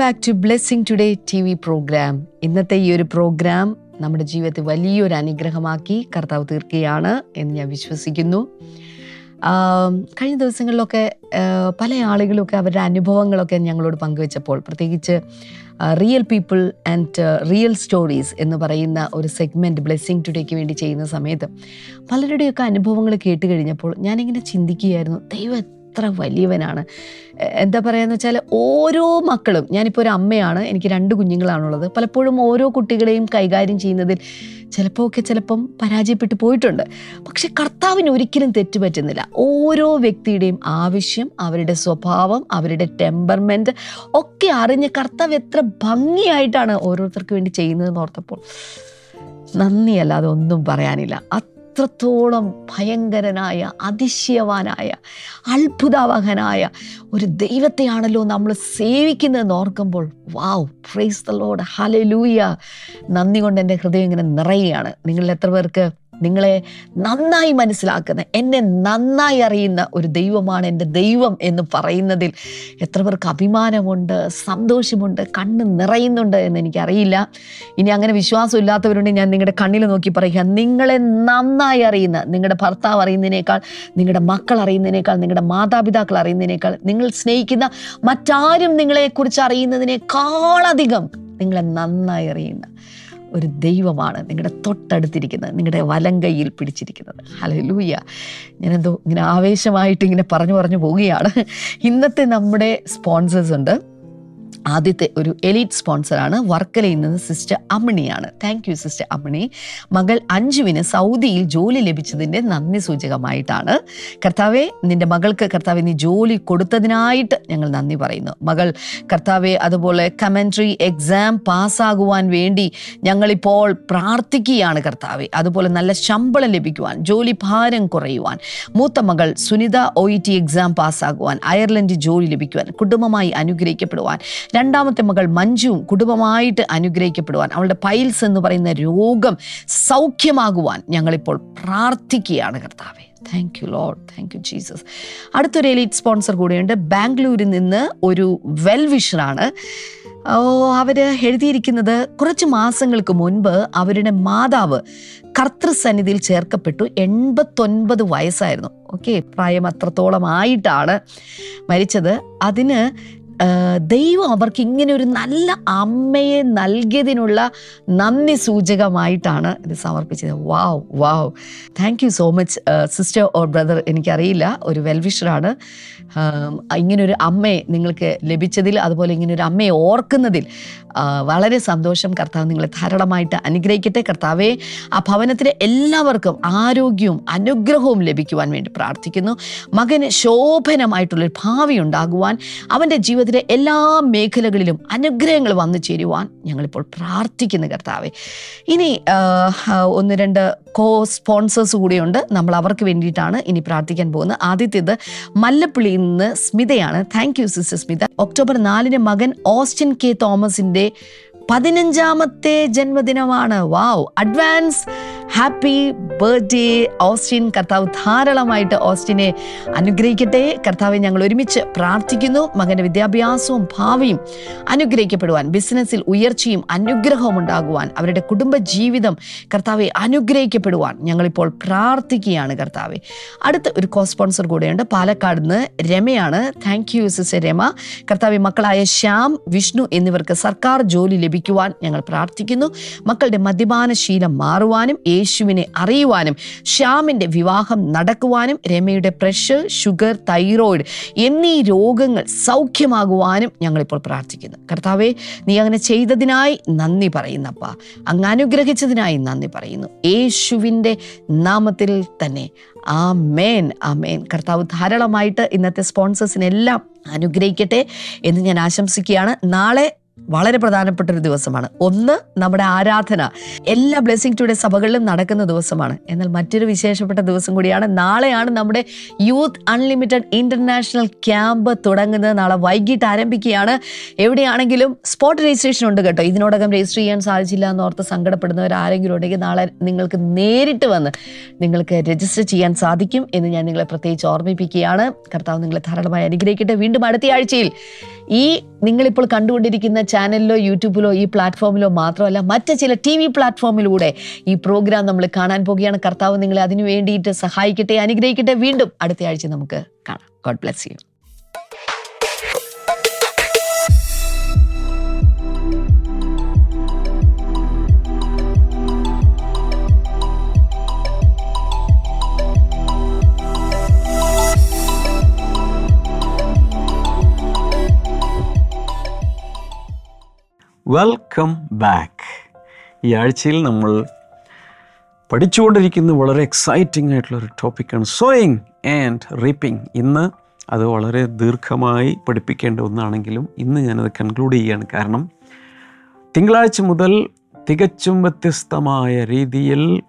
Back to blessing today T V programme ഇന്നത്തെ ഈ ഒരു പ്രോഗ്രാം നമ്മുടെ ജീവിതത്തിൽ വലിയൊരു അനുഗ്രഹമാക്കി കർത്താവ് തീർക്കുകയാണ് എന്ന് ഞാൻ വിശ്വസിക്കുന്നു. കഴിഞ്ഞ ദിവസങ്ങളിലൊക്കെ പല ആളുകളൊക്കെ അവരുടെ അനുഭവങ്ങളൊക്കെ ഞങ്ങളോട് പങ്കുവെച്ചപ്പോൾ പ്രത്യേകിച്ച് real people and real stories എന്ന് പറയുന്ന ഒരു സെഗ്മെന്റ് ബ്ലെസ്സിങ് ടുഡേക്ക് വേണ്ടി ചെയ്യുന്ന സമയത്ത് പലരുടെയൊക്കെ അനുഭവങ്ങൾ കേട്ട് കഴിഞ്ഞപ്പോൾ ഞാനിങ്ങനെ ചിന്തിക്കുകയായിരുന്നു ദൈവം എത്ര വലിയവനാണ്. എന്താ പറയുകയെന്ന് വെച്ചാൽ ഓരോ മക്കളും ഞാനിപ്പോൾ ഒരു അമ്മയാണ് എനിക്ക് രണ്ട് കുഞ്ഞുങ്ങളാണുള്ളത്. പലപ്പോഴും ഓരോ കുട്ടികളെയും കൈകാര്യം ചെയ്യുന്നതിൽ ചിലപ്പോൾ ഒക്കെ ചിലപ്പം പരാജയപ്പെട്ടു പോയിട്ടുണ്ട്. പക്ഷെ കർത്താവിന് ഒരിക്കലും തെറ്റുപറ്റുന്നില്ല ഓരോ വ്യക്തിയുടെയും ആവശ്യം അവരുടെ സ്വഭാവം അവരുടെ ടെമ്പർമെന്റ് ഒക്കെ അറിഞ്ഞ് കർത്താവ് എത്ര ഭംഗിയായിട്ടാണ് ഓരോരുത്തർക്ക് വേണ്ടി ചെയ്യുന്നതെന്ന് ഓർത്തപ്പോൾ നന്ദിയല്ലാതെ ഒന്നും പറയാനില്ല. അത്രത്തോളം ഭയങ്കരനായ അതിശയവാനായ അത്ഭുതാവഹനായ ഒരു ദൈവത്തെയാണല്ലോ നമ്മൾ സേവിക്കുന്നതെന്ന് ഓർക്കുമ്പോൾ wow praise the Lord hallelujah നന്ദി കൊണ്ട് എന്റെ ഹൃദയം ഇങ്ങനെ നിറയുകയാണ്. നിങ്ങളിൽ എത്ര പേർക്ക് നിങ്ങളെ നന്നായി മനസ്സിലാക്കുന്ന എന്നെ നന്നായി അറിയുന്ന ഒരു ദൈവമാണ് എന്റെ ദൈവം എന്ന് പറയുന്നതിൽ എത്ര പേർക്ക് അഭിമാനമുണ്ട് സന്തോഷമുണ്ട് കണ്ണ് നിറയുന്നുണ്ട് എന്ന് എനിക്കറിയില്ല. ഇനി അങ്ങനെ വിശ്വാസം ഇല്ലാത്തവരുണ്ടെങ്കിൽ ഞാൻ നിങ്ങളുടെ കണ്ണിൽ നോക്കി പറയുക നിങ്ങളെ നന്നായി അറിയുന്ന നിങ്ങളുടെ ഭർത്താവ് അറിയുന്നതിനേക്കാൾ നിങ്ങളുടെ മക്കൾ അറിയുന്നതിനേക്കാൾ നിങ്ങളുടെ മാതാപിതാക്കൾ അറിയുന്നതിനേക്കാൾ നിങ്ങൾ സ്നേഹിക്കുന്ന മറ്റാരും നിങ്ങളെക്കുറിച്ച് അറിയുന്നതിനേക്കാളധികം നിങ്ങളെ നന്നായി അറിയുന്ന ഒരു ദൈവമാണ് നിങ്ങളുടെ തൊട്ടടുത്തിരിക്കുന്നത് നിങ്ങളുടെ വലം കയ്യിൽ പിടിച്ചിരിക്കുന്നത്. ഹലലൂയ ഞാനെന്തോ ഇങ്ങനെ ആവേശമായിട്ട് ഇങ്ങനെ പറഞ്ഞു പറഞ്ഞു പോവുകയാണ്. ഇന്നത്തെ നമ്മുടെ സ്പോൺസേഴ്സ് ഉണ്ട്. ആദ്യത്തെ ഒരു എലീറ്റ് സ്പോൺസറാണ് വർക്കലയിൽ നിന്ന് sister അമ്മിണിയാണ്. Thank you sister Ammini. മകൾ അഞ്ജുവിന് സൗദിയിൽ ജോലി ലഭിച്ചതിന്റെ നന്ദി സൂചകമായിട്ടാണ്. കർത്താവെ നിന്റെ മകൾക്ക് കർത്താവെ നീ ജോലി കൊടുത്തതിനായിട്ട് ഞങ്ങൾ നന്ദി പറയുന്നു. മകൾ കർത്താവെ അതുപോലെ കമൻട്രി എക്സാം പാസ്സാകുവാൻ വേണ്ടി ഞങ്ങളിപ്പോൾ പ്രാർത്ഥിക്കുകയാണ് കർത്താവെ. അതുപോലെ നല്ല ശമ്പളം ലഭിക്കുവാൻ ജോലി ഭാരം കുറയുവാൻ മൂത്ത മകൾ Sunitha O E T exam പാസ്സാകുവാൻ Ireland ജോലി ലഭിക്കുവാൻ കുടുംബമായി അനുഗ്രഹിക്കപ്പെടുവാൻ രണ്ടാമത്തെ മകൾ മഞ്ജുവും കുടുംബമായിട്ട് അനുഗ്രഹിക്കപ്പെടുവാൻ അവളുടെ പൈൽസ് എന്ന് പറയുന്ന രോഗം സൗഖ്യമാകുവാൻ ഞങ്ങളിപ്പോൾ പ്രാർത്ഥിക്കുകയാണ് കർത്താവെ. Thank you Lord thank you Jesus അടുത്തൊരു എലീറ്റ് സ്പോൺസർ കൂടെയുണ്ട്. ബാംഗ്ലൂരിൽ നിന്ന് ഒരു വെൽ വിഷറാണ് ഓ അവർ എഴുതിയിരിക്കുന്നത് കുറച്ച് മാസങ്ങൾക്ക് മുൻപ് അവരുടെ മാതാവ് കർത്തൃസന്നിധിയിൽ ചേർക്കപ്പെട്ടു. എൺപത്തൊൻപത് വയസ്സായിരുന്നു. ഓക്കെ പ്രായം അത്രത്തോളം ആയിട്ടാണ് മരിച്ചത്. അതിന് ദൈവം അവർക്ക് ഇങ്ങനെ ഒരു നല്ല അമ്മയെ നൽകിയതിനുള്ള നന്ദി സൂചകമായിട്ടാണ് ഇത് സമർപ്പിച്ചത്. Wow wow. Thank you so much sister or brother എനിക്കറിയില്ല. ഒരു വെൽവിഷറാണ് ഇങ്ങനൊരു അമ്മയെ നിങ്ങൾക്ക് ലഭിച്ചതിൽ അതുപോലെ ഇങ്ങനൊരു അമ്മയെ ഓർക്കുന്നതിൽ വളരെ സന്തോഷം. കർത്താവ് നിങ്ങളെ ധാരാളമായിട്ട് അനുഗ്രഹിക്കട്ടെ. കർത്താവെ ആ ഭവനത്തിലെ എല്ലാവർക്കും ആരോഗ്യവും അനുഗ്രഹവും ലഭിക്കുവാൻ വേണ്ടി പ്രാർത്ഥിക്കുന്നു. മകന് ശോഭനമായിട്ടുള്ളൊരു ഭാവി ഉണ്ടാകുവാൻ അവന്റെ ജീവിതത്തിലെ എല്ലാ മേഖലകളിലും അനുഗ്രഹങ്ങൾ വന്നു ചേരുവാൻ ഞങ്ങളിപ്പോൾ പ്രാർത്ഥിക്കുന്നു കർത്താവെ. ഇനി ഒന്ന് രണ്ട് കോ സ്പോൺസേഴ്സ് കൂടിയുണ്ട്. നമ്മൾ അവർക്ക് വേണ്ടിയിട്ടാണ് ഇനി പ്രാർത്ഥിക്കാൻ പോകുന്നത്. ആദ്യത്തേത് മല്ലപ്പള്ളിയിൽ നിന്ന് സ്മിതയാണ്. Thank you sister Smitha October നാലിന് മകൻ ഓസ്റ്റിൻ കെ തോമസിന്റെ പതിനഞ്ചാമത്തെ ജന്മദിനമാണ്. Wow advance happy birthday Austin കർത്താവ് ധാരാളമായിട്ട് ഓസ്റ്റിനെ അനുഗ്രഹിക്കട്ടെ. കർത്താവെ ഞങ്ങൾ ഒരുമിച്ച് പ്രാർത്ഥിക്കുന്നു. മകന്റെ വിദ്യാഭ്യാസവും ഭാവിയും അനുഗ്രഹിക്കപ്പെടുവാൻ ബിസിനസ്സിൽ ഉയർച്ചയും അനുഗ്രഹവും ഉണ്ടാകുവാൻ അവരുടെ കുടുംബ ജീവിതം കർത്താവെ അനുഗ്രഹിക്കപ്പെടുവാൻ ഞങ്ങളിപ്പോൾ പ്രാർത്ഥിക്കുകയാണ് കർത്താവെ. അടുത്ത ഒരു കോ സ്പോൺസർ കൂടെയുണ്ട്. പാലക്കാട് നിന്ന് രമയാണ്. Thank you sister Rama. കർത്താവെ മക്കളായ ശ്യാം വിഷ്ണു എന്നിവർക്ക് സർക്കാർ ജോലി ലഭിക്കുവാൻ ഞങ്ങൾ പ്രാർത്ഥിക്കുന്നു. മക്കളുടെ മദ്യപാന ശീലം മാറുവാനും യേശുവിനെ അറിയുവാനും ശ്യാമിന്റെ വിവാഹം നടക്കുവാനും രമയുടെ പ്രഷർ ഷുഗർ തൈറോയിഡ് എന്നീ രോഗങ്ങൾ സൗഖ്യമാകുവാനും ഞങ്ങളിപ്പോൾ പ്രാർത്ഥിക്കുന്നു. കർത്താവെ നീ അങ്ങനെ ചെയ്തതിനായി നന്ദി പറയുന്നപ്പ. അങ്ങ് അനുഗ്രഹിച്ചതിനായി നന്ദി പറയുന്നു. യേശുവിന്റെ നാമത്തിൽ തന്നെ. ആ മേൻ ആ മേൻ കർത്താവ് ധാരാളമായിട്ട് ഇന്നത്തെ സ്പോൺസേഴ്സിനെല്ലാം അനുഗ്രഹിക്കട്ടെ എന്ന് ഞാൻ ആശംസിക്കുകയാണ്. നാളെ വളരെ പ്രധാനപ്പെട്ട ഒരു ദിവസമാണ്. ഒന്ന് നമ്മുടെ ആരാധന. എല്ലാ ബ്ലെസ്സിങ് ടുഡേ സഭകളിലും നടക്കുന്ന ദിവസമാണ്. എന്നാൽ മറ്റൊരു വിശേഷപ്പെട്ട ദിവസം കൂടിയാണ് നാളെയാണ് നമ്മുടെ യൂത്ത് അൺലിമിറ്റഡ് ഇന്റർനാഷണൽ ക്യാമ്പ് തുടങ്ങുന്നത്. നാളെ വൈകിട്ട് ആരംഭിക്കുകയാണ്. എവിടെയാണെങ്കിലും സ്പോട്ട് രജിസ്ട്രേഷൻ ഉണ്ട് കേട്ടോ. ഇതിനോടകം രജിസ്റ്റർ ചെയ്യാൻ സാധിച്ചില്ല എന്ന് ഓർത്ത് സങ്കടപ്പെടുന്നവർ ആരെങ്കിലും ഉണ്ടെങ്കിൽ നാളെ നിങ്ങൾക്ക് നേരിട്ട് വന്ന് നിങ്ങൾക്ക് രജിസ്റ്റർ ചെയ്യാൻ സാധിക്കും എന്ന് ഞാൻ നിങ്ങളെ പ്രത്യേകിച്ച് ഓർമ്മിപ്പിക്കുകയാണ്. കർത്താവ് നിങ്ങളെ ധാരാളമായി അനുഗ്രഹിക്കട്ടെ. വീണ്ടും അടുത്ത ആഴ്ചയിൽ ഈ നിങ്ങളിപ്പോൾ കണ്ടുകൊണ്ടിരിക്കുന്ന ചാനലിലോ യൂട്യൂബിലോ ഈ പ്ലാറ്റ്ഫോമിലോ മാത്രമല്ല മറ്റ് ചില ടി വി പ്ലാറ്റ്ഫോമിലൂടെ ഈ പ്രോഗ്രാം നമ്മൾ കാണാൻ പോകുകയാണ്. കർത്താവ് നിങ്ങളെ അതിനു വേണ്ടിയിട്ട് സഹായിക്കട്ടെ അനുഗ്രഹിക്കട്ടെ. വീണ്ടും അടുത്ത ആഴ്ച നമുക്ക് കാണാം. God bless you welcome back. ഈ ആഴ്ചയിൽ നമ്മൾ പഠിച്ചുകൊണ്ടിരിക്കുന്ന വളരെ എക്സൈറ്റിംഗ് ആയിട്ടുള്ള ഒരു ടോപ്പിക്കാണ് സോയിങ് ആൻഡ് റീപ്പിംഗ് ഇന്ന് അത് വളരെ ദീർഘമായി പഠിപ്പിക്കേണ്ട ഒന്നാണെങ്കിലും ഇന്ന് ഞാനത് കൺക്ലൂഡ് ചെയ്യുകയാണ്. കാരണം തിങ്കളാഴ്ച മുതൽ തികച്ചും വ്യത്യസ്തമായ രീതിയിൽ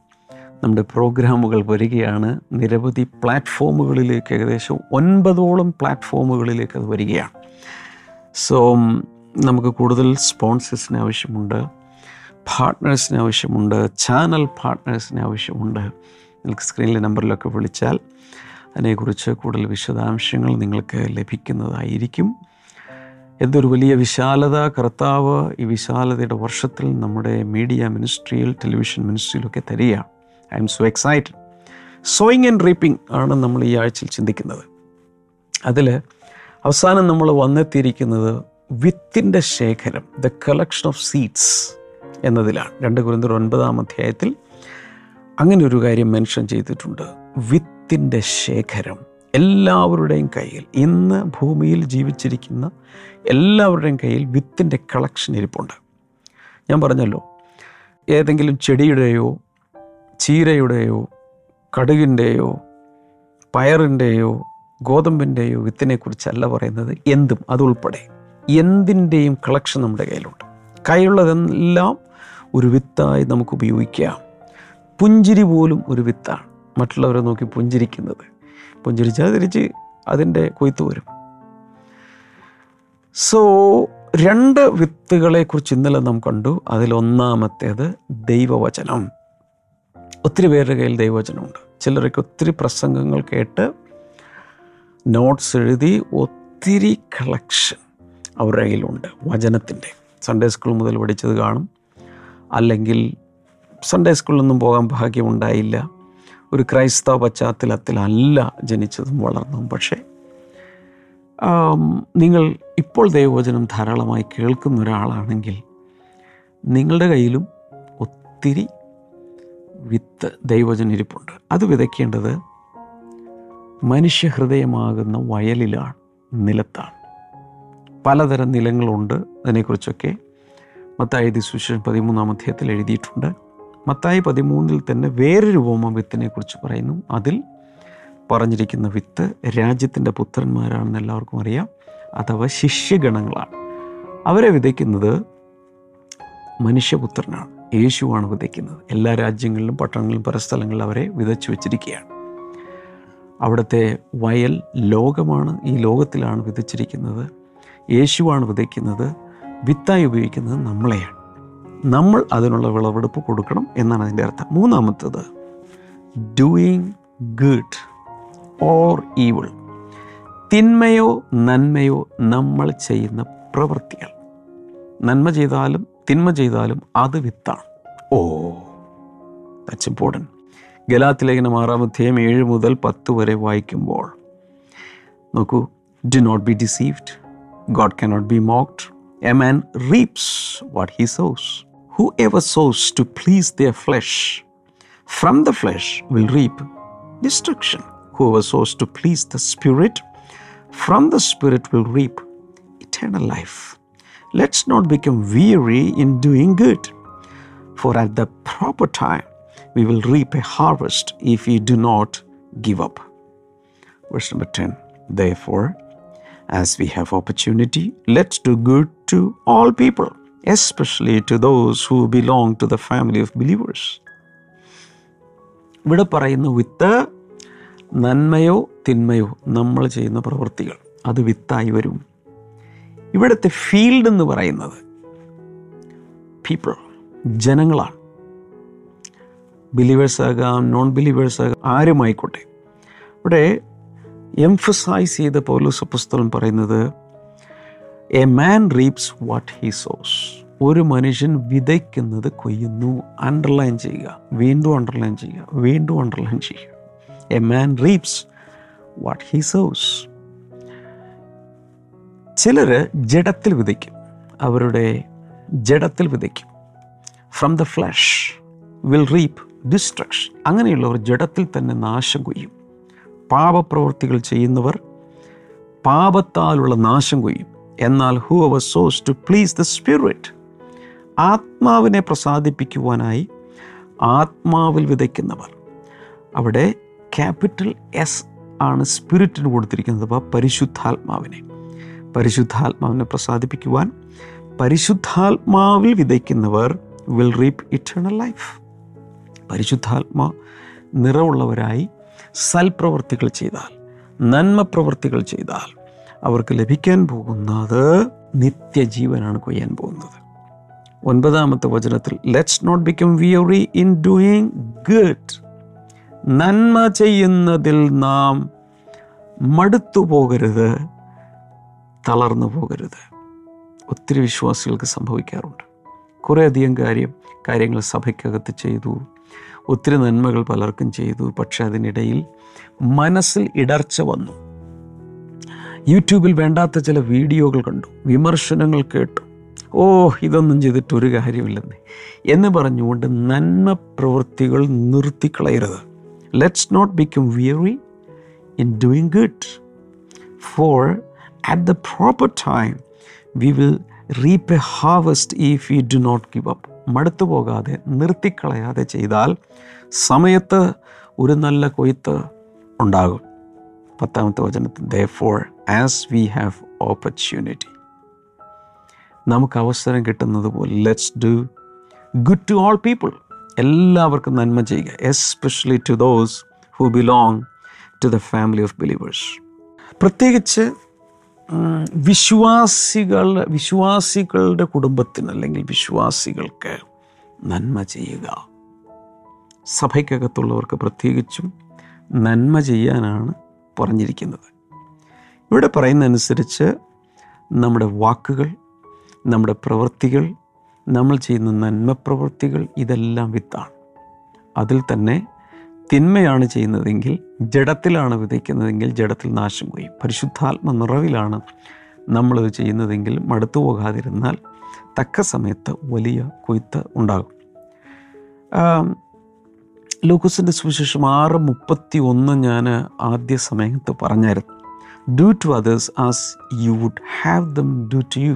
നമ്മുടെ പ്രോഗ്രാമുകൾ വരികയാണ്. നിരവധി പ്ലാറ്റ്ഫോമുകളിലേക്ക് ഏകദേശം ഒൻപതോളം പ്ലാറ്റ്ഫോമുകളിലേക്ക് അത് വരികയാണ്. സോ നമുക്ക് കൂടുതൽ സ്പോൺസേഴ്സിന് ആവശ്യമുണ്ട് പാർട്ട്നേഴ്സിന് ആവശ്യമുണ്ട് ചാനൽ പാർട്ട്നേഴ്സിന് ആവശ്യമുണ്ട്. നിങ്ങൾക്ക് സ്ക്രീനിലെ നമ്പറിലൊക്കെ വിളിച്ചാൽ അതിനെക്കുറിച്ച് കൂടുതൽ വിശദാംശങ്ങൾ നിങ്ങൾക്ക് ലഭിക്കുന്നതായിരിക്കും. എന്തൊരു വലിയ വിശാലത കർത്താവ് ഈ വിശാലതയുടെ വർഷത്തിൽ നമ്മുടെ മീഡിയ മിനിസ്ട്രിയിൽ ടെലിവിഷൻ മിനിസ്ട്രിയിലൊക്കെ തരികയാണ് I'm so excited. Sowing and reaping ആണ് നമ്മൾ ഈ ആഴ്ചയിൽ ചിന്തിക്കുന്നത്. അതിൽ അവസാനം നമ്മൾ വന്നെത്തിയിരിക്കുന്നത് വിത്തിന്റെ ശേഖരം ദ കളക്ഷൻ ഓഫ് സീഡ്സ് എന്നതിലാണ്. രണ്ട് കുരുന്തർ ഒൻപതാം അധ്യായത്തിൽ അങ്ങനെ ഒരു കാര്യം മെൻഷൻ ചെയ്തിട്ടുണ്ട്. വിത്തിന്റെ ശേഖരം എല്ലാവരുടെയും കയ്യിൽ ഇന്ന് ഭൂമിയിൽ ജീവിച്ചിരിക്കുന്ന എല്ലാവരുടെയും കയ്യിൽ വിത്തിന്റെ കളക്ഷൻ ഇരിപ്പുണ്ട്. ഞാൻ പറഞ്ഞല്ലോ ഏതെങ്കിലും ചെടിയുടെയോ ചീരയുടെയോ കടുകിന്റെയോ പയറിന്റെയോ ഗോതമ്പിന്റെയോ വിത്തിനെക്കുറിച്ചല്ല പറയുന്നത് എന്തും അതുൾപ്പെടെ. എന്തിന്റെയും കളക്ഷൻ നമ്മുടെ കയ്യിലുണ്ട്. കയ്യിലുള്ളതെല്ലാം ഒരു വിത്തായി നമുക്ക് ഉപയോഗിക്കാം. പുഞ്ചിരി പോലും ഒരു വിത്താണ്. മറ്റുള്ളവരെ നോക്കി പുഞ്ചിരിക്കുന്നത്. പുഞ്ചിരിച്ചാൽ തിരിച്ച് അതിന്റെ കൊയ്ത്ത് വരും. സോ രണ്ട് വിത്തുകളെക്കുറിച്ച് ഇന്നലെ നാം കണ്ടു. അതിലൊന്നാമത്തേത് ദൈവവചനം. ഒത്തിരി പേരുടെ കയ്യിൽ ദൈവവചനമുണ്ട്. ചിലരൊക്കെ ഒത്തിരി പ്രസംഗങ്ങൾ കേട്ട് നോട്ട്സ് എഴുതി ഒത്തിരി കളക്ഷൻ അവരുടെ കയ്യിലുണ്ട്. വചനത്തിന്റെ. സൺഡേ സ്കൂൾ മുതൽ പഠിച്ചത് കാണും. അല്ലെങ്കിൽ സൺഡേ സ്കൂളിലൊന്നും പോകാൻ ഭാഗ്യമുണ്ടായില്ല ഒരു ക്രൈസ്തവ പശ്ചാത്തലത്തിലല്ല ജനിച്ചതും വളർന്നതും. പക്ഷേ നിങ്ങൾ ഇപ്പോൾ ദൈവവചനം ധാരാളമായി കേൾക്കുന്ന ഒരാളാണെങ്കിൽ നിങ്ങളുടെ കയ്യിലും ഒത്തിരി വിത്ത് ദൈവവചനം ഇരിപ്പുണ്ട്. അത് വിതയ്ക്കേണ്ടത് മനുഷ്യഹൃദയമാകുന്ന വയലിലാണ് നിലത്താണ്. പലതരം നിലങ്ങളുണ്ട് അതിനെക്കുറിച്ചൊക്കെ. മത്തായി സുശേഷൻ പതിമൂന്നാം അധ്യായത്തിൽ എഴുതിയിട്ടുണ്ട്. മത്തായി പതിമൂന്നിൽ തന്നെ വേറൊരു ഉപമ വിത്തിനെ കുറിച്ച് പറയുന്നു. അതിൽ പറഞ്ഞിരിക്കുന്ന വിത്ത് രാജ്യത്തിന്റെ പുത്രന്മാരാണെന്ന് എല്ലാവർക്കും അറിയാം. അഥവാ ശിഷ്യഗണങ്ങളാണ്. അവരെ വിതയ്ക്കുന്നത് മനുഷ്യപുത്രനാണ്. യേശുവാണ് വിതയ്ക്കുന്നത്. എല്ലാ രാജ്യങ്ങളിലും പട്ടണങ്ങളിലും പല സ്ഥലങ്ങളിലും അവരെ വിതച്ചു വെച്ചിരിക്കുകയാണ്. അവിടുത്തെ വയൽ ലോകമാണ്. ഈ ലോകത്തിലാണ് വിതച്ചിരിക്കുന്നത്. യേശുവാണ് വിതയ്ക്കുന്നത് വിത്തായി ഉപയോഗിക്കുന്നത് നമ്മളെയാണ്. നമ്മൾ അതിനുള്ള വിളവെടുപ്പ് കൊടുക്കണം എന്നാണ് അതിന്റെ അർത്ഥം. മൂന്നാമത്തത് ഡൂയിങ് ഗുഡ് ഓർ ഈവിൾ തിന്മയോ നന്മയോ നമ്മൾ ചെയ്യുന്ന പ്രവൃത്തികൾ. നന്മ ചെയ്താലും തിന്മ ചെയ്താലും അത് വിത്താണ്. ഓ ദാറ്റ്സ് ഇമ്പോർട്ടന്റ് ഗലാത്ത് ലേഖനം ആറാം അധ്യായം ഏഴ് മുതൽ പത്ത് വരെ വായിക്കുമ്പോൾ നോക്കൂ do not be deceived God cannot be mocked. A man reaps what he sows. Whoever sows to please their flesh from the flesh will reap destruction. Whoever sows to please the Spirit from the Spirit will reap eternal life. Let's not become weary in doing good, for at the proper time we will reap a harvest if we do not give up. Verse number 10 Therefore, as we have opportunity, let's do good to all people, especially to those who belong to the family of believers. ഇവിടെ പറയുന്ന വിത്ത് നന്മയോ തിന്മയോ നമ്മൾ ചെയ്യുന്ന പ്രവൃത്തികൾ അത് വിത്തായി വരും. ഇവിടുത്തെ field എന്ന് പറയുന്നത് പീപ്പിൾ ജനങ്ങളാണ്. ബിലീവേഴ്സ് ആകാം നോൺ ബിലീവേഴ്സ് ആകാം ആരുമായിക്കോട്ടെ. ഇവിടെ എംഫസൈസ് ചെയ്ത പൗലോസ് പുസ്തകം പറയുന്നത് a man reaps what he sows ഒരു മനുഷ്യൻ വിതയ്ക്കുന്നത് കൊയ്യുന്നു. അണ്ടർലൈൻ ചെയ്യുക. വീണ്ടും അണ്ടർലൈൻ ചെയ്യുക. വീണ്ടും അണ്ടർലൈൻ ചെയ്യുക. A man reaps what he sows ചിലർ ജഡത്തിൽ വിതയ്ക്കും. അവരുടെ ജഡത്തിൽ വിതയ്ക്കും. From the flesh will reap destruction അങ്ങനെയുള്ളവർ ജഡത്തിൽ തന്നെ നാശം കൊയ്യും. പാപപ്രവൃത്തികൾ ചെയ്യുന്നവർ പാപത്താലുള്ള നാശം കൊയ്യും. എന്നാൽ whoever sows to please the spirit ആത്മാവിനെ പ്രസാദിപ്പിക്കുവാനായി ആത്മാവിൽ വിതയ്ക്കുന്നവർ. അവിടെ ക്യാപിറ്റൽ എസ് ആണ് സ്പിരിറ്റിന് കൊടുത്തിരിക്കുന്നത്. അപ്പോൾ പരിശുദ്ധാത്മാവിനെ. പരിശുദ്ധാത്മാവിനെ പ്രസാദിപ്പിക്കുവാൻ പരിശുദ്ധാത്മാവിൽ വിതയ്ക്കുന്നവർ വിൽ റീപ്പ് ഇറ്റേണൽ ലൈഫ് പരിശുദ്ധാത്മാ നിറവുള്ളവരായി സൽപ്രവർത്തികൾ ചെയ്താൽ നന്മ പ്രവൃത്തികൾ ചെയ്താൽ അവർക്ക് ലഭിക്കാൻ പോകുന്നത് നിത്യജീവനാണ് കൊയ്യാൻ പോകുന്നത്. ഒൻപതാമത്തെ വചനത്തിൽ let's not become weary in doing good നന്മ ചെയ്യുന്നതിൽ നാം മടുത്തു പോകരുത് തളർന്നു പോകരുത്. ഒത്തിരി വിശ്വാസികൾക്ക് സംഭവിക്കാറുണ്ട്. കുറേയധികം കാര്യം കാര്യങ്ങൾ സഭയ്ക്കകത്ത് ചെയ്തു. ഒത്തിരി നന്മകൾ പലർക്കും ചെയ്തു. പക്ഷെ അതിനിടയിൽ മനസ്സിൽ ഇടർച്ച വന്നു. യൂട്യൂബിൽ വേണ്ടാത്ത ചില വീഡിയോകൾ കണ്ടു. വിമർശനങ്ങൾ കേട്ടു. ഓ ഇതൊന്നും ചെയ്തിട്ട് ഒരു കാര്യമില്ലെന്ന്. എന്ന് പറഞ്ഞുകൊണ്ട് നന്മ പ്രവൃത്തികൾ നിർത്തിക്കളയരുത്. Let's not become weary in doing good for at the proper time we will reap a harvest if you do not give up മടുത്തു പോകാതെ നിർത്തിക്കളയാതെ ചെയ്താൽ സമയത്ത് ഒരു നല്ല കൊയ്ത്ത് ഉണ്ടാകും. പത്താമത്തെ വചനത്തിൽ therefore as we have opportunity നമുക്ക് അവസരം കിട്ടുന്നത് പോലെ let's do good to all people എല്ലാവർക്കും നന്മ ചെയ്യുക especially to those who belong to the family of believers പ്രത്യേകിച്ച് വിശ്വാസികൾ വിശ്വാസികളുടെ കുടുംബത്തിന് അല്ലെങ്കിൽ വിശ്വാസികൾക്ക് നന്മ ചെയ്യുക. സഭയ്ക്കകത്തുള്ളവർക്ക് പ്രത്യേകിച്ചും നന്മ ചെയ്യാനാണ് പറഞ്ഞിരിക്കുന്നത്. ഇവിടെ പറയുന്നതനുസരിച്ച് നമ്മുടെ വാക്കുകൾ നമ്മുടെ പ്രവൃത്തികൾ നമ്മൾ ചെയ്യുന്ന നന്മ പ്രവൃത്തികൾ ഇതെല്ലാം വിത്താണ്. അതിൽ തന്നെ തിന്മയാണ് ചെയ്യുന്നതെങ്കിൽ ജഡത്തിലാണ് വിതയ്ക്കുന്നതെങ്കിൽ ജഡത്തിൽ നാശം കൊയ്യും പരിശുദ്ധാത്മ നിറവിലാണ് നമ്മളത് ചെയ്യുന്നതെങ്കിൽ മടുത്തു പോകാതിരുന്നാൽ തക്ക സമയത്ത് വലിയ കൊയ്ത്ത് ഉണ്ടാകും. ലൂക്കസിന്റെ സുവിശേഷം ആറ് മുപ്പത്തി ഒന്ന് ഞാൻ ആദ്യ സമയത്ത് പറഞ്ഞായിരുന്നു do to others as you would have them do to you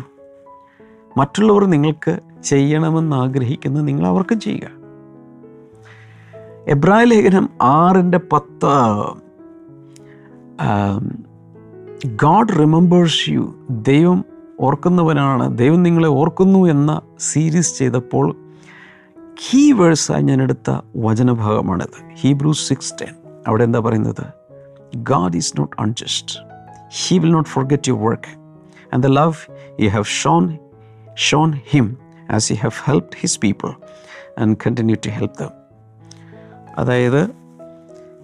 മറ്റുള്ളവർ നിങ്ങൾക്ക് ചെയ്യണമെന്ന് ആഗ്രഹിക്കുന്നത് നിങ്ങൾ അവർക്കും ചെയ്യുക. എബ്രായ ലേഖനം ആറിന്റെ പത്ത് ഗാഡ് റിമെമ്പേഴ്സ് യു ദൈവം ഓർക്കുന്നവനാണ്. ദൈവം നിങ്ങളെ ഓർക്കുന്നു എന്ന സീരീസ് ചെയ്തപ്പോൾ കീ വേഴ്സായി ഞാൻ എടുത്ത വചനഭാഗമാണിത്. ഹീബ്രൂ സിക്സ് ടെൻ അവിടെ എന്താ പറയുന്നത്? God is not unjust he will not forget you work and the love you have shown shown him as you have helped his people and continue to help them അതായത്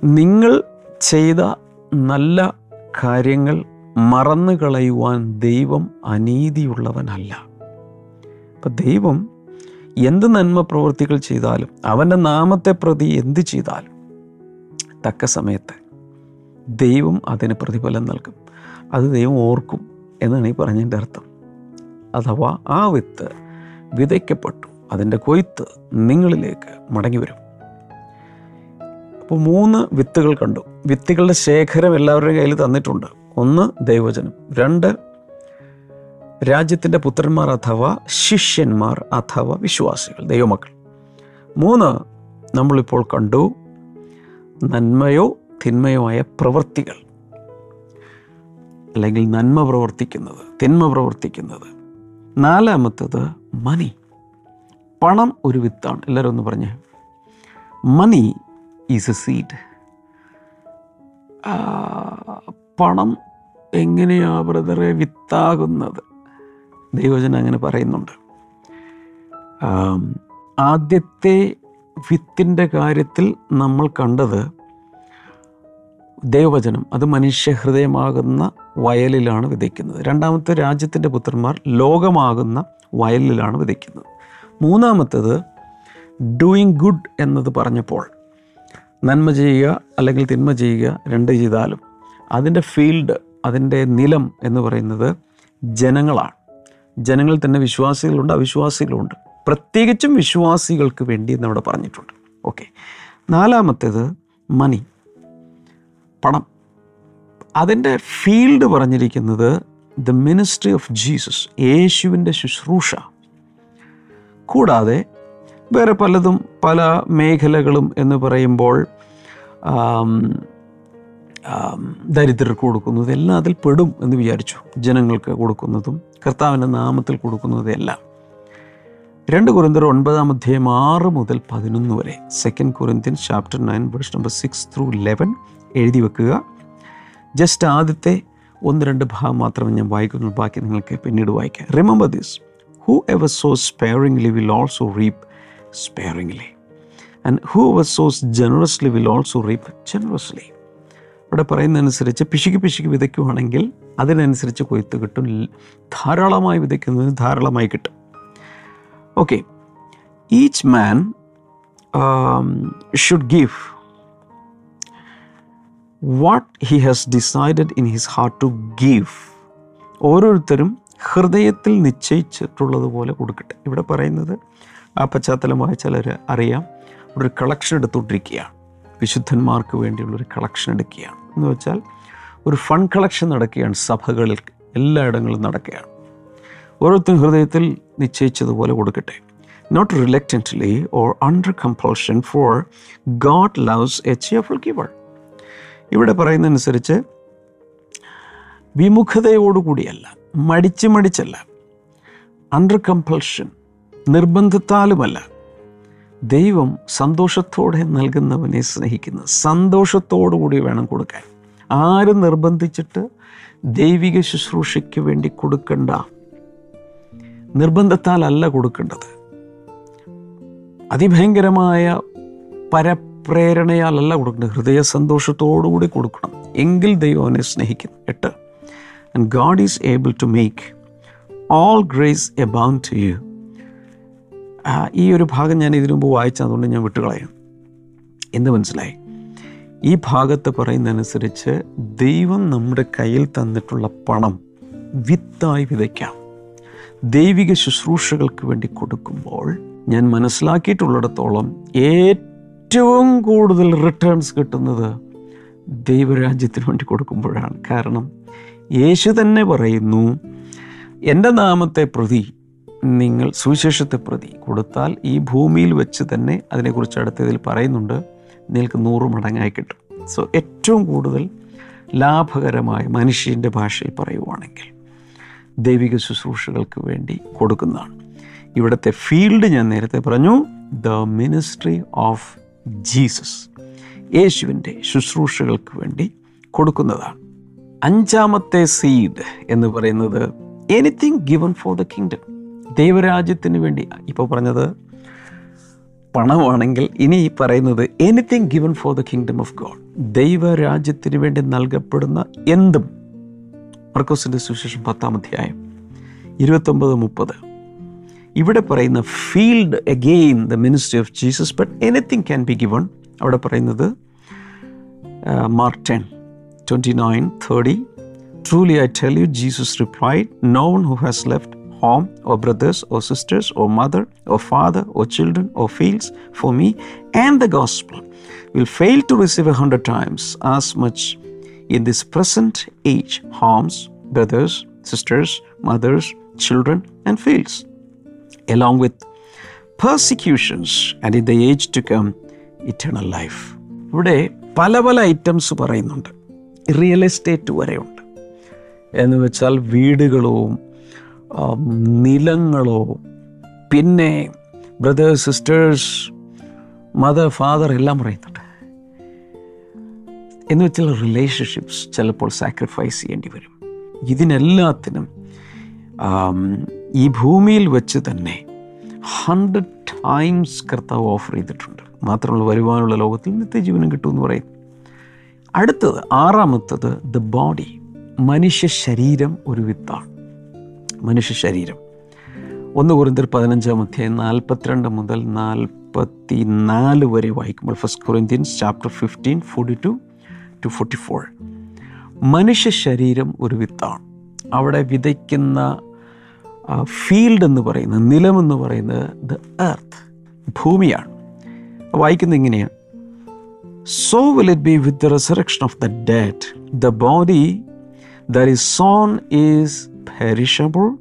നിങ്ങൾ ചെയ്ത നല്ല കാര്യങ്ങൾ മറന്നു കളയുവാൻ ദൈവം അനീതിയുള്ളവനല്ല. അപ്പം ദൈവം എന്ത് നന്മ പ്രവൃത്തികൾ ചെയ്താലും അവന്റെ നാമത്തെ പ്രതി എന്ത് ചെയ്താലും തക്ക സമയത്ത് ദൈവം അതിന് പ്രതിഫലം നൽകും. അത് ദൈവം ഓർക്കും എന്നാണ് ഈ പറഞ്ഞതിന്റെ അർത്ഥം. അഥവാ ആ വിത്ത് വിതയ്ക്കപ്പെട്ടു അതിന്റെ കൊയ്ത്ത് നിങ്ങളിലേക്ക് മടങ്ങി വരും. അപ്പോൾ മൂന്ന് വിത്തുകൾ കണ്ടു. വിത്തുകളുടെ ശേഖരം എല്ലാവരുടെയും കയ്യിൽ തന്നിട്ടുണ്ട്. ഒന്ന് ദൈവജനം രണ്ട് രാജ്യത്തിന്റെ പുത്രന്മാർ അഥവാ ശിഷ്യന്മാർ അഥവാ വിശ്വാസികൾ ദൈവമക്കൾ. മൂന്ന് നമ്മളിപ്പോൾ കണ്ടു നന്മയോ തിന്മയോ ആയ പ്രവൃത്തികൾ അല്ലെങ്കിൽ നന്മ പ്രവർത്തിക്കുന്നത് തിന്മ പ്രവർത്തിക്കുന്നത്. നാലാമത്തത് മണി. പണം ഒരു വിത്താണ്. എല്ലാവരും ഒന്ന് പറഞ്ഞേ. മണി ഈസ് എ സീഡ് പണം എങ്ങനെയാ ബ്രദറെ വിത്താകുന്നത്? ദൈവജനം അങ്ങനെ പറയുന്നുണ്ട്. ആദ്യത്തെ വിത്തിന്റെ കാര്യത്തിൽ നമ്മൾ കണ്ടത് ദൈവവചനം അത് മനുഷ്യഹൃദയമാകുന്ന വയലിലാണ് വിതയ്ക്കുന്നത്. രണ്ടാമത്തെ രാജ്യത്തിന്റെ പുത്രന്മാർ ലോകമാകുന്ന വയലിലാണ് വിതയ്ക്കുന്നത്. മൂന്നാമത്തേത് ഡൂയിങ് ഗുഡ് എന്നത് പറഞ്ഞപ്പോൾ നന്മ ചെയ്യുക അല്ലെങ്കിൽ തിന്മ ചെയ്യുക രണ്ട് ചെയ്താലും അതിന്റെ ഫീൽഡ് അതിന്റെ നിലം എന്ന് പറയുന്നത് ജനങ്ങളാണ്. ജനങ്ങൾ തന്നെ വിശ്വാസികളുണ്ട് അവിശ്വാസികളുണ്ട്. പ്രത്യേകിച്ചും വിശ്വാസികൾക്ക് വേണ്ടി എന്നവിടെ പറഞ്ഞിട്ടുണ്ട്. ഓക്കെ നാലാമത്തേത് മണി പണം. അതിന്റെ ഫീൽഡ് പറഞ്ഞിരിക്കുന്നത് ദ മിനിസ്ട്രി ഓഫ് ജീസസ് യേശുവിന്റെ ശുശ്രൂഷ. കൂടാതെ വേറെ പലതും പല മേഖലകളും എന്ന് പറയുമ്പോൾ ദരിദ്രർക്ക് കൊടുക്കുന്നത് എല്ലാം അതിൽ പെടും എന്ന് വിചാരിച്ചു. ജനങ്ങൾക്ക് കൊടുക്കുന്നതും കർത്താവിന്റെ നാമത്തിൽ കൊടുക്കുന്നതും എല്ലാം. രണ്ട് കുറിന്തർ ഒൻപതാം അധ്യായം ആറ് മുതൽ പതിനൊന്ന് വരെ. Second Corinthian chapter nine verse number six through eleven എഴുതി വെക്കുക. ജസ്റ്റ് ആദ്യത്തെ ഒന്ന് രണ്ട് ഭാഗം മാത്രമേ ഞാൻ വായിക്കുന്നുള്ളൂ. ബാക്കി നിങ്ങൾക്ക് പിന്നീട് വായിക്കാം. Remember this whoever sow sparingly will also reap sparingly and whoever sows generously will also reap generously ഇവിടെ പറയുന്നതനുസരിച്ച് പിശുക്ക് പിശുക്ക് വിതയ്ക്കുവാണെങ്കിൽ അതിനനുസരിച്ച് കൊയ്ത്ത് കിട്ടും. ധാരാളമായി വിതയ്ക്കുന്നതിന് ധാരാളമായി കിട്ടും. Okay each man should give what he has decided in his heart to give ഓരോരുത്തരും ഹൃദയത്തിൽ നിശ്ചയിച്ചിട്ടുള്ളതുപോലെ കൊടുക്കട്ടെ. ഇവിടെ പറയുന്നത് ആ പശ്ചാത്തലം വായിച്ചാൽ അറിയാം. ഒരു കളക്ഷൻ എടുത്തുകൊണ്ടിരിക്കുകയാണ്. വിശുദ്ധന്മാർക്ക് വേണ്ടിയുള്ളൊരു കളക്ഷൻ എടുക്കുകയാണ്. എന്ന് വെച്ചാൽ ഒരു ഫണ്ട് കളക്ഷൻ നടക്കുകയാണ്. സഭകളിൽ എല്ലായിടങ്ങളിലും നടക്കുകയാണ്. ഓരോരുത്തരും ഹൃദയത്തിൽ നിശ്ചയിച്ചതുപോലെ കൊടുക്കട്ടെ. Not reluctantly or under compulsion for God loves a cheerful giver ഇവിടെ പറയുന്നതനുസരിച്ച് വിമുഖതയോടുകൂടിയല്ല മടിച്ച് മടിച്ചല്ല. Under compulsion നിർബന്ധത്താലുമല്ല. ദൈവം സന്തോഷത്തോടെ നൽകുന്നവനെ സ്നേഹിക്കുന്നത് സന്തോഷത്തോടുകൂടി വേണം കൊടുക്കാൻ. ആരും നിർബന്ധിച്ചിട്ട് ദൈവിക ശുശ്രൂഷയ്ക്ക് വേണ്ടി കൊടുക്കണ്ട? നിർബന്ധത്താലല്ല കൊടുക്കേണ്ടത്. അതിഭയങ്കരമായ പരപ്രേരണയാലല്ല കൊടുക്കേണ്ടത്. ഹൃദയ സന്തോഷത്തോടുകൂടി കൊടുക്കണം. എങ്കിൽ ദൈവം അവനെ സ്നേഹിക്കുന്നു. എട്ട്. And God is able to make all grace abound to you ഈ ഒരു ഭാഗം ഞാൻ ഇതിനു മുമ്പ് വായിച്ചതുകൊണ്ട് ഞാൻ വിട്ടുകളയാം. എന്ന് മനസ്സിലായി. ഈ ഭാഗത്ത് പറയുന്നതനുസരിച്ച് ദൈവം നമ്മുടെ കയ്യിൽ തന്നിട്ടുള്ള പണം വിത്തായി വിതയ്ക്കാം. ദൈവിക ശുശ്രൂഷകൾക്ക് വേണ്ടി കൊടുക്കുമ്പോൾ ഞാൻ മനസ്സിലാക്കിയിട്ടുള്ളിടത്തോളം ഏറ്റവും കൂടുതൽ റിട്ടേൺസ് കിട്ടുന്നത് ദൈവരാജ്യത്തിന് വേണ്ടി കൊടുക്കുമ്പോഴാണ്. കാരണം യേശു തന്നെ പറയുന്നു എന്റെ നാമത്തെ പ്രതി നിങ്ങൾ സുവിശേഷത്തെ പ്രതി കൊടുത്താൽ ഈ ഭൂമിയിൽ വെച്ച് തന്നെ അതിനെക്കുറിച്ച് അടുത്തതിൽ പറയുന്നുണ്ട്. നിങ്ങൾക്ക് നൂറ് മടങ്ങായി കിട്ടും. സോ ഏറ്റവും കൂടുതൽ ലാഭകരമായ മനുഷ്യന്റെ ഭാഷയിൽ പറയുവാണെങ്കിൽ ദൈവിക ശുശ്രൂഷകൾക്ക് വേണ്ടി കൊടുക്കുന്നതാണ്. ഇവിടുത്തെ ഫീൽഡ് ഞാൻ നേരത്തെ പറഞ്ഞു ദ മിനിസ്ട്രി ഓഫ് ജീസസ് യേശുവിന്റെ ശുശ്രൂഷകൾക്ക് വേണ്ടി കൊടുക്കുന്നതാണ്. അഞ്ചാമത്തെ സീഡ് എന്ന് പറയുന്നത് anything given for the kingdom ദൈവരാജ്യത്തിന് വേണ്ടി. ഇപ്പോൾ പറഞ്ഞത് പണമാണെങ്കിൽ ഇനി പറയുന്നത് anything given for the kingdom of God ദൈവരാജ്യത്തിന് വേണ്ടി നൽകപ്പെടുന്ന എന്തും. മർക്കോസിന്റെ സുവിശേഷം പത്താം അധ്യായം ഇരുപത്തൊമ്പത് മുപ്പത്. ഇവിടെ പറയുന്ന field again the ministry of Jesus but anything can be given അവിടെ പറയുന്നത് Mark ten twenty nine thirty truly I tell you Jesus replied no one who has left home or brothers or sisters or mother or father or children or fields for me and the gospel will fail to receive a hundred times as much in this present age homes, brothers, sisters, mothers, children, and fields, along with persecutions and in the age to come eternal life. ഇവിടെ പല പല items പറയുന്നുണ്ട് real estate വരെയുണ്ട് എന്ന് വെച്ചാൽ വീടുകളും നിലങ്ങളോ. പിന്നെ brothers sisters mother father എല്ലാം പറയുന്നുണ്ട്. എന്ന് വെച്ചാൽ റിലേഷൻഷിപ്സ് ചിലപ്പോൾ സാക്രിഫൈസ് ചെയ്യേണ്ടി വരും. ഇതിനെല്ലാത്തിനും ഈ ഭൂമിയിൽ വെച്ച് തന്നെ ഹൺഡ്രഡ് ടൈംസ് കർത്താവ് ഓഫർ ചെയ്തിട്ടുണ്ട്. മാത്രമല്ല വരുവാനുള്ള ലോകത്തിൽ നിത്യജീവനം കിട്ടുമെന്ന് പറയും. അടുത്തത് ആറാമത്തത് ദ ബോഡി മനുഷ്യ ശരീരം ഒരു വിത്താണ്. മനുഷ്യ ശരീരം ഒന്ന് കുറിന്തർ പതിനഞ്ചാം അധ്യായം നാൽപ്പത്തിരണ്ട് മുതൽ നാൽപ്പത്തി നാല് വരെ വായിക്കുമ്പോൾ first Corinthians chapter fifteen forty two to forty four മനുഷ്യ ശരീരം ഒരു വിത്താണ്. അവിടെ വിതയ്ക്കുന്ന ഫീൽഡ് എന്ന് പറയുന്നത് നിലമെന്ന് പറയുന്നത് ദ എർത്ത് ഭൂമിയാണ്. വായിക്കുന്നത് ഇങ്ങനെയാണ് so will it be with the resurrection of the dead the body that is sown is perishable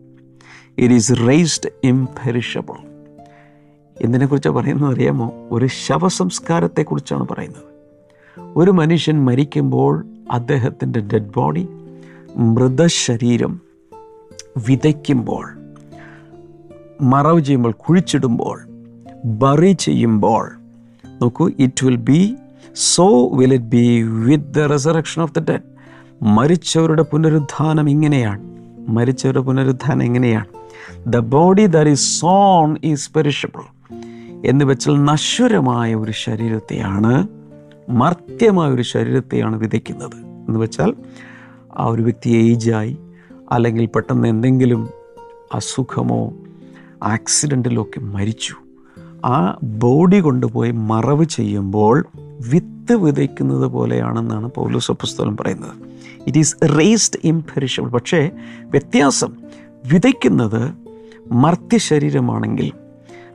it is raised imperishable എന്തിനെക്കുറിച്ചാണ് പറയുന്നത് അറിയാമോ? ഒരു ശവസംസ്കാരത്തെക്കുറിച്ചാണ് പറയുന്നത്. ഒരു മനുഷ്യൻ മരിക്കുമ്പോൾ അദ്ദേഹത്തിന്റെ ഡെഡ് ബോഡി മൃതശരീരം വിതയ്ക്കുമ്പോൾ മറവ് ചെയ്യുമ്പോൾ കുഴിച്ചിടുമ്പോൾ ബറി ചെയ്യുമ്പോൾ നോക്കൂ it will be so will it be with the resurrection of the dead മരിച്ചവരുടെ പുനരുദ്ധാനം ഇങ്ങനെയാണ്. മരിച്ചവരുടെ പുനരുദ്ധാനം എങ്ങനെയാണ്? The body that is sown is perishable എന്ന് വെച്ചാൽ നശ്വരമായ ഒരു ശരീരത്തെയാണ് മർത്യമായ ഒരു ശരീരത്തെയാണ് വിതയ്ക്കുന്നത്. എന്ന് വെച്ചാൽ ആ ഒരു വ്യക്തി ഏജായി അല്ലെങ്കിൽ പെട്ടെന്ന് എന്തെങ്കിലും അസുഖമോ ആക്സിഡന്റിലോ ഒക്കെ മരിച്ചു. ആ ബോഡി കൊണ്ടുപോയി മറവ് ചെയ്യുമ്പോൾ വിത്ത് വിതയ്ക്കുന്നത് പോലെയാണെന്നാണ് പൗലോസ് പുസ്തകം പറയുന്നത്. ഇറ്റ് ഈസ് റേസ്ഡ് ഇംപെരിഷബിൾ പക്ഷേ വ്യത്യാസം വിതയ്ക്കുന്നത് മർത്യ ശരീരമാണെങ്കിൽ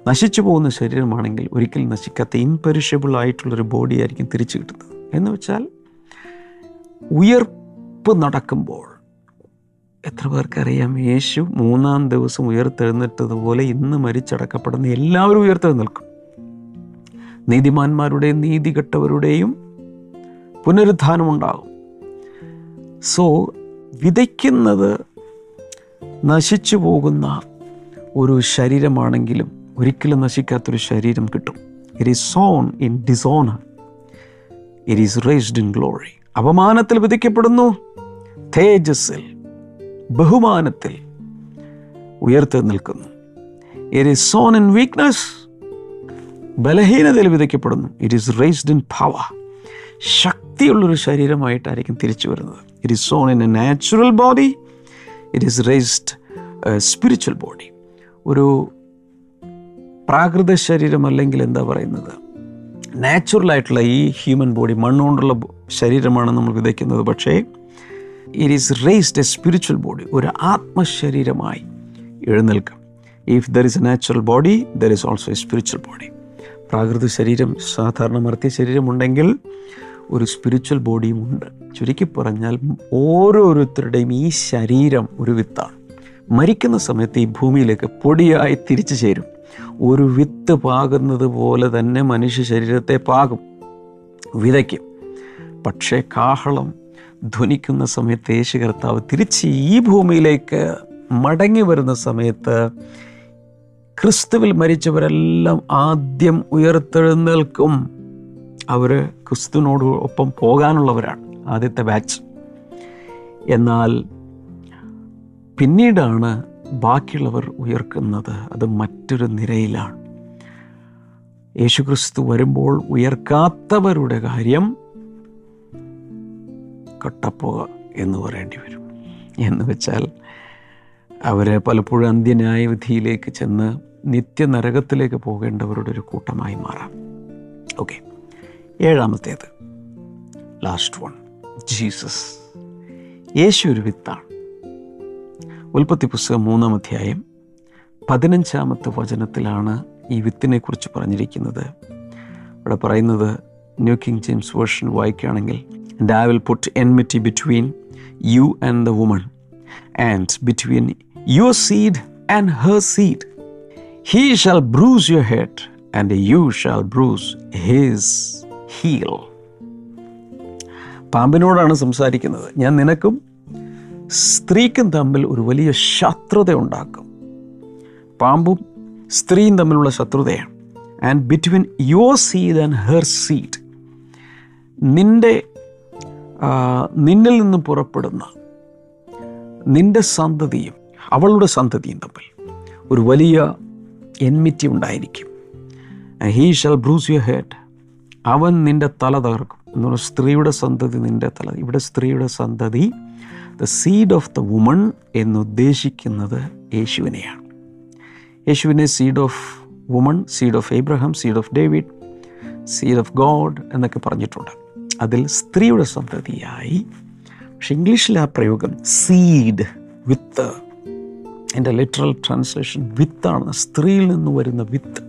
നശിച്ചു പോകുന്ന ശരീരമാണെങ്കിൽ ഒരിക്കലും നശിക്കാത്ത ഇംപെരിഷബിൾ ആയിട്ടുള്ളൊരു ബോഡി ആയിരിക്കും തിരിച്ചു കിട്ടുന്നത്. എന്ന് വെച്ചാൽ ഉയർപ്പ് നടക്കുമ്പോൾ എത്ര പേർക്കറിയാം യേശു മൂന്നാം ദിവസം ഉയർത്തെഴുന്നേറ്റതുപോലെ ഇന്ന് മരിച്ചടക്കപ്പെടുന്ന എല്ലാവരും ഉയർത്തെഴുന്നേൽക്കും. നീതിമാന്മാരുടെയും നീതികെട്ടവരുടെയും പുനരുദ്ധാനമുണ്ടാകും. സോ വിതയ്ക്കുന്നത് നശിച്ചു പോകുന്ന ഒരു ശരീരമാണെങ്കിലും ഒരിക്കലും നശിക്കാത്തൊരു ശരീരം കിട്ടും. It is sown in dishonour it is raised in glory അപമാനത്തിൽ വിധിക്കപ്പെടുന്നു തേജസ്സിൽ ബഹുമാനത്തിൽ ഉയർത്തി നിൽക്കുന്നു. It is sown in weakness ബലഹീനതയിൽ വിതയ്ക്കപ്പെടുന്നു. It is raised in power ശക്തിയുള്ളൊരു ശരീരമായിട്ടായിരിക്കും തിരിച്ചു വരുന്നത്. It is sown in a natural body it is raised spiritual body ഒരു പ്രാകൃത ശരീരം അല്ലെങ്കിൽ എന്താ പറയുന്നത്? നാച്ചുറൽ ആയിട്ടുള്ള ഈ ഹ്യൂമൻ ബോഡി മണ്ണുകൊണ്ടുള്ള ശരീരമാണ് നമ്മൾ വിതയ്ക്കുന്നത്. പക്ഷേ it is raised a spiritual body ഒരു ആത്മശരീരമായി എഴുന്നേൽക്കും. If there is a natural body there is also a spiritual body പ്രാകൃത ശരീരം സാധാരണ മർത്തിയ ശരീരമുണ്ടെങ്കിൽ ഒരു സ്പിരിച്വൽ ബോഡിയും ഉണ്ട്. ചുരുക്കി പറഞ്ഞാൽ ഓരോരുത്തരുടെയും ഈ ശരീരം ഒരു വിത്താണ്. മരിക്കുന്ന സമയത്ത് ഈ ഭൂമിയിലേക്ക് പൊടിയായി തിരിച്ചു ചേരും. ഒരു വിത്ത് പാകുന്നത് പോലെ തന്നെ മനുഷ്യ ശരീരത്തെ പാകും വിതയ്ക്കും. പക്ഷേ കാഹളം ധ്വനിക്കുന്ന സമയത്ത് യേശു കർത്താവ് തിരിച്ച് ഈ ഭൂമിയിലേക്ക് മടങ്ങി വരുന്ന സമയത്ത് ക്രിസ്തുവിൽ മരിച്ചവരെല്ലാം ആദ്യം ഉയർത്തെഴുന്നേൽക്കും. അവർ ക്രിസ്തുവിനോട് ഒപ്പം പോകാനുള്ളവരാണ് ആദ്യത്തെ ബാച്ച്. എന്നാൽ പിന്നീടാണ് ബാക്കിയുള്ളവർ ഉയർക്കുന്നത്. അത് മറ്റൊരു നിരയിലാണ്. യേശുക്രിസ്തു വരുമ്പോൾ ഉയർക്കാത്തവരുടെ കാര്യം കട്ടപ്പോക എന്ന് പറയേണ്ടി വരും. എന്ന് വെച്ചാൽ അവരെ പലപ്പോഴും അന്ത്യന്യായവിധിയിലേക്ക് ചെന്ന് നിത്യനരകത്തിലേക്ക് പോകേണ്ടവരുടെ ഒരു കൂട്ടമായി മാറാം. ഓക്കെ. ഏഴാമത്തേത്. ലാസ്റ്റ് വൺ ജീസസ് യേശു ഒരു വിത്താണ്. ഉൽപ്പത്തി പുസ്തകം മൂന്നാം അധ്യായം പതിനഞ്ചാമത്തെ വചനത്തിലാണ് ഈ വിത്തിനെ കുറിച്ച് പറഞ്ഞിരിക്കുന്നത്. ഇവിടെ പറയുന്നത് ന്യൂ കിങ് ജെയിംസ് വേർഷൻ വായിക്കുകയാണെങ്കിൽ and I will put enmity between you and the woman and between your seed and her seed he shall bruise your head and you shall bruise his heel പാമ്പിനോടാണ് സംസാരിക്കുന്നത്. ഞാൻ നിനക്കും സ്ത്രീക്കും തമ്മിൽ ഒരു വലിയ ശത്രുത ഉണ്ടാക്കും പാമ്പും സ്ത്രീയും തമ്മിലുള്ള ശത്രുതയാണ്. And between your seed and her seed നിന്റെ നിന്നിൽ നിന്ന് പുറപ്പെടുന്ന നിന്റെ സന്തതിയും അവളുടെ സന്തതിയും തമ്മിൽ ഒരു വലിയ എൻമിറ്റി ഉണ്ടായിരിക്കും. He shall bruise your head അവൻ നിന്റെ തല തകർക്കും എന്നുള്ള സ്ത്രീയുടെ സന്തതി നിന്റെ തല ഇവിടെ സ്ത്രീയുടെ സന്തതി the seed of the woman എന്നുദ്ദേശിക്കുന്നത് യേശുവിനെയാണ്. യേശുവിനെ seed of woman seed of Abraham seed of David seed of God എന്നൊക്കെ പറഞ്ഞിട്ടുണ്ട്. അതിൽ സ്ത്രീയുടെ സന്തതിയായി. പക്ഷെ ഇംഗ്ലീഷിൽ ആ പ്രയോഗം സീഡ് വിത്ത് എന്റെ ലിറ്ററൽ ട്രാൻസ്ലേഷൻ വിത്താണ് സ്ത്രീയിൽ നിന്ന് വരുന്ന വിത്ത്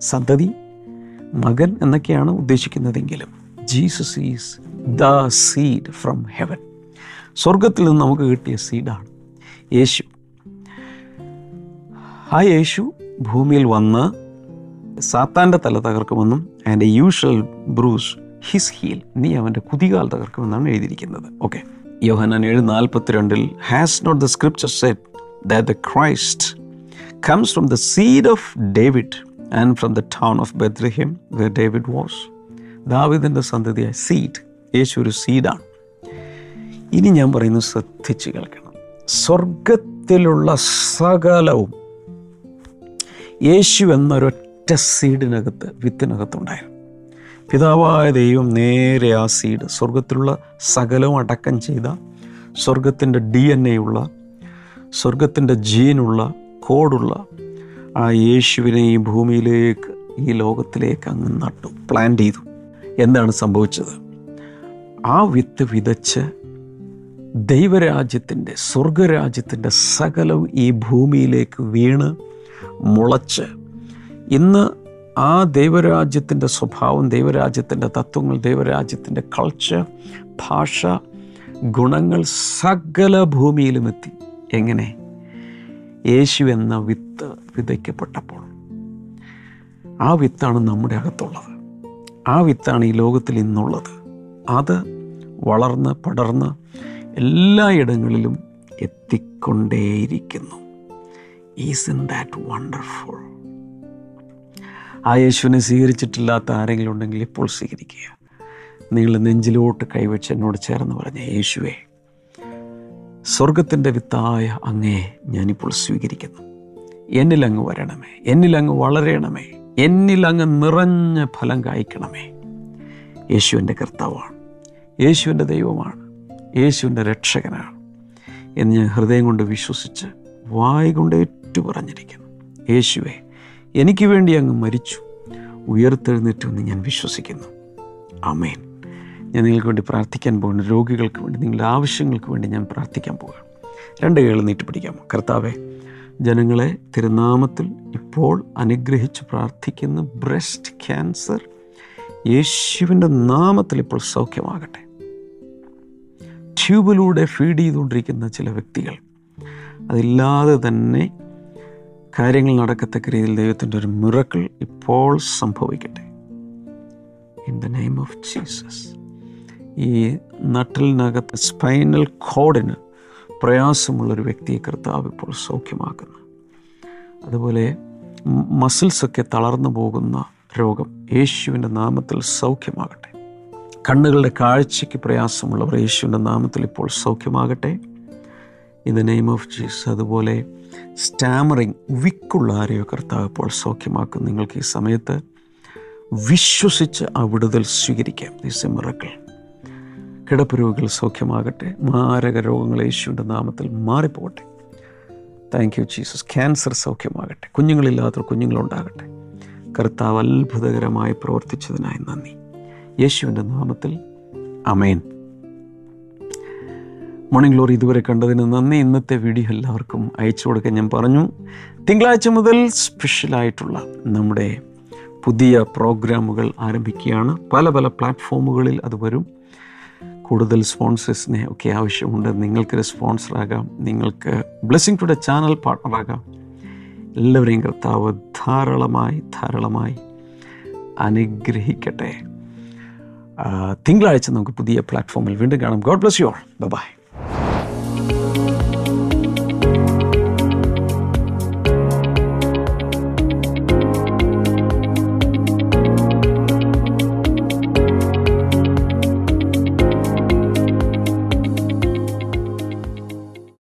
സന്തതി മകൻ എന്നൊക്കെയാണ് ഉദ്ദേശിക്കുന്നതെങ്കിലും Jesus is the seed from heaven. സ്വർഗത്തിൽ നിന്ന് നമുക്ക് കിട്ടിയ സീഡാണ് യേശു. ആ യേശു ഭൂമിയിൽ വന്ന് സാത്താന്റെ തല തകർക്കുമെന്നും and you shall bruise his heel നീ അവന്റെ കുതികാൽ തകർക്കുമെന്നാണ് എഴുതിയിരിക്കുന്നത്. ഓക്കെ യോഹനാൻ ഏഴ് നാൽപ്പത്തിരണ്ടിൽ has not the scripture said that the Christ comes from the seed of David and from the town of Bethlehem where David was ദാവിദിന്റെ സന്തതിയായ സീഡ് യേശു ഒരു സീഡാണ്. ഇനി ഞാൻ പറയുന്നത് ശ്രദ്ധിച്ച് കേൾക്കണം. സ്വർഗത്തിലുള്ള സകലവും യേശു എന്നൊരൊറ്റ സീഡിനകത്ത് വിത്തിനകത്തുണ്ടായിരുന്നു. പിതാവായ ദൈവം നേരെ ആ സീഡ് സ്വർഗത്തിലുള്ള സകലവും അടക്കം ചെയ്ത സ്വർഗത്തിന്റെ ഡി എൻ എ ഉള്ള സ്വർഗത്തിന്റെ ജീനുള്ള കോഡുള്ള ആ യേശുവിനെ ഈ ഭൂമിയിലേക്ക് ഈ ലോകത്തിലേക്ക് അങ്ങ് നട്ടു പ്ലാൻ ചെയ്തു. എന്താണ് സംഭവിച്ചത്? ആ വിത്ത് വിതച്ച് ദൈവരാജ്യത്തിന്റെ സ്വർഗരാജ്യത്തിന്റെ സകലവും ഈ ഭൂമിയിലേക്ക് വീണ് മുളച്ച്. ഇന്ന് ആ ദൈവരാജ്യത്തിന്റെ സ്വഭാവം ദൈവരാജ്യത്തിന്റെ തത്വങ്ങൾ ദൈവരാജ്യത്തിന്റെ കൾച്ചർ ഭാഷ ഗുണങ്ങൾ സകല ഭൂമിയിലും എത്തി. എങ്ങനെ? യേശു എന്ന വിത്ത് വിതയ്ക്കപ്പെട്ടപ്പോൾ. ആ വിത്താണ് നമ്മുടെ അകത്തുള്ളത്. ആ വിത്താണ് ഈ ലോകത്തിൽ ഇന്നുള്ളത്. അത് വളർന്ന് പടർന്ന് എല്ലായിടങ്ങളിലും എത്തിക്കൊണ്ടേയിരിക്കുന്നു. ഈസ് ഇൻ ദാറ്റ് വണ്ടർഫുൾ ആ യേശുവിനെ സ്വീകരിച്ചിട്ടില്ലാത്ത ആരെങ്കിലും ഉണ്ടെങ്കിൽ ഇപ്പോൾ സ്വീകരിക്കുക. നിങ്ങൾ നെഞ്ചിലോട്ട് കൈവച്ച് എന്നോട് ചേർന്ന് പറഞ്ഞ യേശുവേ സ്വർഗത്തിന്റെ വിത്തായ അങ്ങേ ഞാനിപ്പോൾ സ്വീകരിക്കുന്നു. എന്നിലങ്ങ് വരണമേ എന്നിലങ്ങ് വളരണമേ എന്നിലങ്ങ് നിറഞ്ഞ ഫലം കായ്ക്കണമേ. യേശുവിന്റെ കർത്താവാണ് യേശുവിന്റെ ദൈവമാണ് യേശുവിന്റെ രക്ഷകനാണ് എന്ന് ഞാൻ ഹൃദയം കൊണ്ട് വിശ്വസിച്ച് വായ കൊണ്ട് ഏറ്റു പറഞ്ഞിരിക്കുന്നു യേശുവെ എനിക്ക് വേണ്ടി അങ്ങ് മരിച്ചു ഉയർത്തെഴുന്നേറ്റു എന്ന് ഞാൻ വിശ്വസിക്കുന്നു. അമേൻ ഞാൻ നിങ്ങൾക്ക് വേണ്ടി പ്രാർത്ഥിക്കാൻ പോകുന്നു രോഗികൾക്ക് വേണ്ടി നിങ്ങളുടെ ആവശ്യങ്ങൾക്ക് വേണ്ടി ഞാൻ പ്രാർത്ഥിക്കാൻ പോവുകയാണ്. രണ്ട് കൈകൾ നീട്ടി കർത്താവെ ജനങ്ങളെ തിരുനാമത്തിൽ ഇപ്പോൾ അനുഗ്രഹിച്ച് പ്രാർത്ഥിക്കുന്ന ബ്രസ്റ്റ് ക്യാൻസർ യേശുവിന്റെ നാമത്തിൽ ഇപ്പോൾ സൗഖ്യമാകട്ടെ. ട്യൂബിലൂടെ ഫീഡ് ചെയ്തുകൊണ്ടിരിക്കുന്ന ചില വ്യക്തികൾ അതില്ലാതെ തന്നെ കാര്യങ്ങൾ നടക്കത്തക്ക രീതിയിൽ ദൈവത്തിന്റെ ഒരു മിറക്കിൾ ഇപ്പോൾ സംഭവിക്കട്ടെ. In the name of Jesus ഈ നട്ടലിനകത്ത് സ്പൈനൽ കോഡിന് പ്രയാസമുള്ളൊരു വ്യക്തിയെ കർത്താവ് ഇപ്പോൾ സൗഖ്യമാക്കുന്നു. അതുപോലെ മസിൽസൊക്കെ തളർന്നു പോകുന്ന രോഗം യേശുവിന്റെ നാമത്തിൽ സൗഖ്യമാകട്ടെ. കണ്ണുകളുടെ കാഴ്ചയ്ക്ക് പ്രയാസമുള്ളവർ യേശുവിന്റെ നാമത്തിൽ ഇപ്പോൾ സൗഖ്യമാകട്ടെ. In the name of Jesus അതുപോലെ സ്റ്റാമറിങ് വിക്കുള്ള ആരെയോ കർത്താവ് ഇപ്പോൾ സൗഖ്യമാക്കും നിങ്ങൾക്ക് ഈ സമയത്ത് വിശ്വസിച്ച് ആ വിടുതൽ സ്വീകരിക്കാം. ദിസ് എ മിറക്കിൾ കിടപ്പ് രോഗികൾ സൗഖ്യമാകട്ടെ. മാരക രോഗങ്ങൾ യേശുവിന്റെ നാമത്തിൽ മാറിപ്പോകട്ടെ. താങ്ക് യു ജീസസ് ക്യാൻസർ സൗഖ്യമാകട്ടെ. കുഞ്ഞുങ്ങളില്ലാത്ത കുഞ്ഞുങ്ങളുണ്ടാകട്ടെ. കർത്താവ് അത്ഭുതകരമായി പ്രവർത്തിച്ചതിനായി നന്ദി. യേശുവിന്റെ നാമത്തിൽ. അമേൻ മോർണിംഗ് ഗ്ലോറി ഇതുവരെ കണ്ടതിന് നന്ദി. ഇന്നത്തെ വീഡിയോ എല്ലാവർക്കും അയച്ചു കൊടുക്കാൻ ഞാൻ പറഞ്ഞു. തിങ്കളാഴ്ച മുതൽ സ്പെഷ്യലായിട്ടുള്ള നമ്മുടെ പുതിയ പ്രോഗ്രാമുകൾ ആരംഭിക്കുകയാണ്. പല പല പ്ലാറ്റ്ഫോമുകളിൽ അത് വരും. കൂടുതൽ സ്പോൺസേഴ്സിനെ ഒക്കെ ആവശ്യമുണ്ട്. നിങ്ങൾക്ക് സ്പോൺസറാകാം. നിങ്ങൾക്ക് ബ്ലെസ്സിങ് ടുഡേ ചാനൽ പാർട്ണറാകാം എല്ലാവരെയും കർത്താവ് ധാരാളമായി ധാരാളമായി അനുഗ്രഹിക്കട്ടെ. തിങ്കളാഴ്ച നമുക്ക് പുതിയ പ്ലാറ്റ്ഫോമിൽ വീണ്ടും കാണാം. God bless you all bye